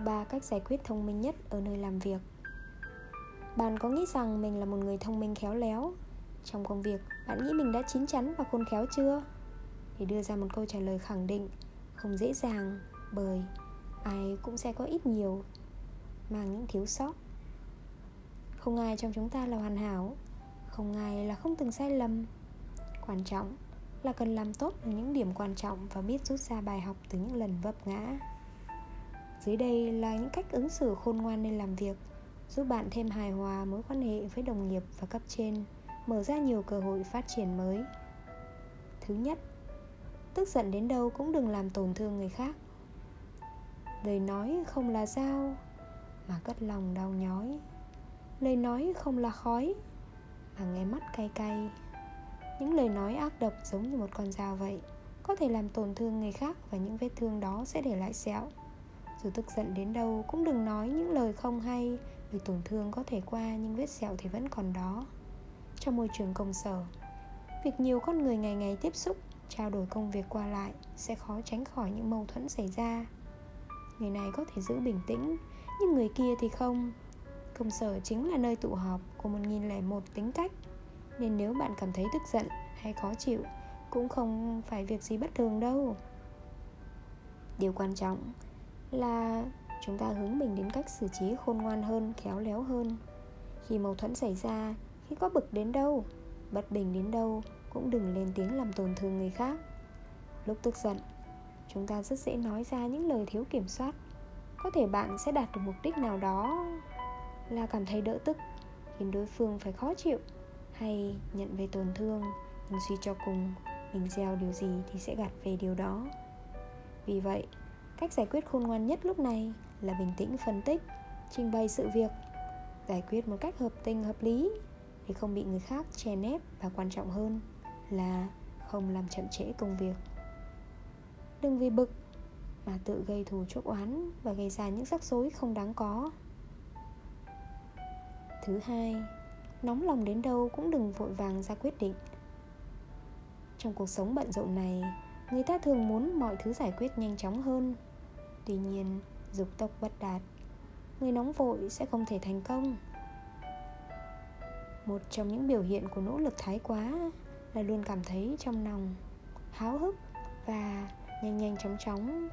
ba cách giải quyết thông minh nhất ở nơi làm việc. Bạn có nghĩ rằng mình là một người thông minh khéo léo? Trong công việc, bạn nghĩ mình đã chín chắn và khôn khéo chưa? Để đưa ra một câu trả lời khẳng định, không dễ dàng, bởi ai cũng sẽ có ít nhiều, mang những thiếu sót. Không ai trong chúng ta là hoàn hảo, không ai là không từng sai lầm. Quan trọng là cần làm tốt những điểm quan trọng và biết rút ra bài học từ những lần vấp ngã dưới đây là những cách ứng xử khôn ngoan nên làm việc, giúp bạn thêm hài hòa mối quan hệ với đồng nghiệp và cấp trên, mở ra nhiều cơ hội phát triển mới. Thứ nhất, tức giận đến đâu cũng đừng làm tổn thương người khác. Lời nói không là dao mà cất lòng đau nhói. Lời nói không là khói mà nghe mắt cay cay. Những lời nói ác độc giống như một con dao vậy, có thể làm tổn thương người khác và những vết thương đó sẽ để lại sẹo dù tức giận đến đâu, cũng đừng nói những lời không hay, vì tổn thương có thể qua nhưng vết sẹo thì vẫn còn đó. Trong môi trường công sở, việc nhiều con người ngày ngày tiếp xúc, trao đổi công việc qua lại sẽ khó tránh khỏi những mâu thuẫn xảy ra. Người này có thể giữ bình tĩnh, nhưng người kia thì không. Công sở chính là nơi tụ họp của 1001 tính cách, nên nếu bạn cảm thấy tức giận hay khó chịu, cũng không phải việc gì bất thường đâu. Điều quan trọng là chúng ta hướng mình đến cách xử trí khôn ngoan hơn, khéo léo hơn. Khi mâu thuẫn xảy ra, khi có bực đến đâu, bất bình đến đâu, cũng đừng lên tiếng làm tổn thương người khác. Lúc tức giận, chúng ta rất dễ nói ra những lời thiếu kiểm soát. Có thể bạn sẽ đạt được mục đích nào đó là cảm thấy đỡ tức, khiến đối phương phải khó chịu. Hay nhận về tổn thương, nhưng suy cho cùng, mình gieo điều gì thì sẽ gặt về điều đó. Vì vậy cách giải quyết khôn ngoan nhất lúc này là bình tĩnh phân tích, trình bày sự việc, giải quyết một cách hợp tình hợp lý để không bị người khác chèn ép và quan trọng hơn là không làm chậm trễ công việc. Đừng vì bực mà tự gây thù chuốc oán và gây ra những rắc rối không đáng có. Thứ hai, nóng lòng đến đâu cũng đừng vội vàng ra quyết định. Trong cuộc sống bận rộn này, người ta thường muốn mọi thứ giải quyết nhanh chóng hơn tuy nhiên, dục tốc bất đạt, người nóng vội sẽ không thể thành công. Một trong những biểu hiện của nỗ lực thái quá là luôn cảm thấy trong lòng háo hức và nhanh nhanh chóng chóng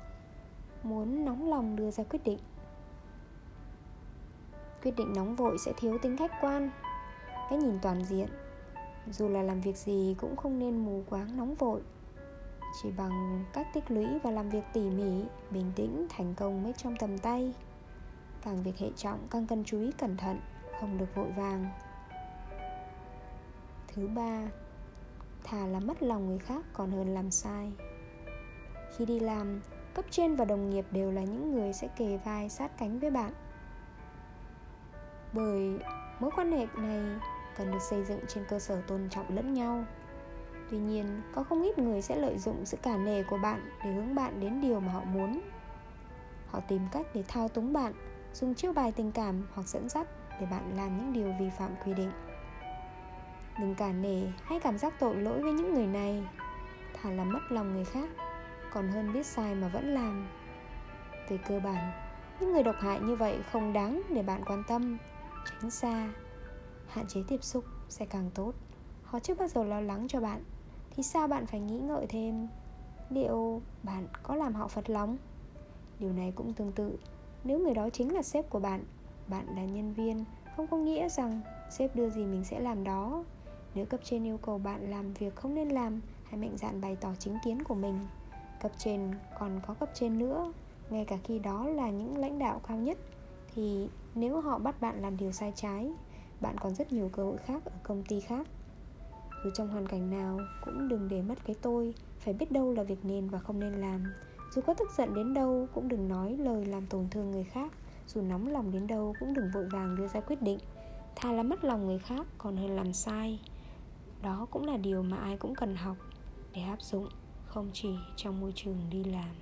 muốn nóng lòng đưa ra quyết định. Quyết định nóng vội sẽ thiếu tính khách quan, cái nhìn toàn diện. Dù là làm việc gì cũng không nên mù quáng nóng vội chỉ bằng cách tích lũy và làm việc tỉ mỉ, bình tĩnh, thành công mới trong tầm tay. Càng việc hệ trọng, càng cần chú ý cẩn thận, không được vội vàng. Thứ ba, thà là mất lòng người khác còn hơn làm sai. Khi đi làm, cấp trên và đồng nghiệp đều là những người sẽ kề vai sát cánh với bạn. Bởi mối quan hệ này cần được xây dựng trên cơ sở tôn trọng lẫn nhau tuy nhiên, có không ít người sẽ lợi dụng sự cả nề của bạn để hướng bạn đến điều mà họ muốn. Họ tìm cách để thao túng bạn, dùng chiêu bài tình cảm hoặc dẫn dắt để bạn làm những điều vi phạm quy định. Đừng cả nể hay cảm giác tội lỗi với những người này. Thà là mất lòng người khác, còn hơn biết sai mà vẫn làm. Về cơ bản, những người độc hại như vậy không đáng để bạn quan tâm, tránh xa. Hạn chế tiếp xúc sẽ càng tốt. Họ chưa bao giờ lo lắng cho bạn thì sao bạn phải nghĩ ngợi thêm? Liệu bạn có làm họ phật lòng? Điều này cũng tương tự. Nếu người đó chính là sếp của bạn bạn là nhân viên, không có nghĩa rằng sếp đưa gì mình sẽ làm đó. Nếu cấp trên yêu cầu bạn làm việc không nên làm, hãy mạnh dạn bày tỏ chính kiến của mình. Cấp trên còn có cấp trên nữa. Ngay cả khi đó là những lãnh đạo cao nhất, thì nếu họ bắt bạn làm điều sai trái, bạn còn rất nhiều cơ hội khác ở công ty khác dù trong hoàn cảnh nào, cũng đừng để mất cái tôi. Phải biết đâu là việc nên và không nên làm. Dù có tức giận đến đâu, cũng đừng nói lời làm tổn thương người khác. Dù nóng lòng đến đâu, cũng đừng vội vàng đưa ra quyết định. Thà là mất lòng người khác, còn hơn làm sai. Đó cũng là điều mà ai cũng cần học để áp dụng, không chỉ trong môi trường đi làm.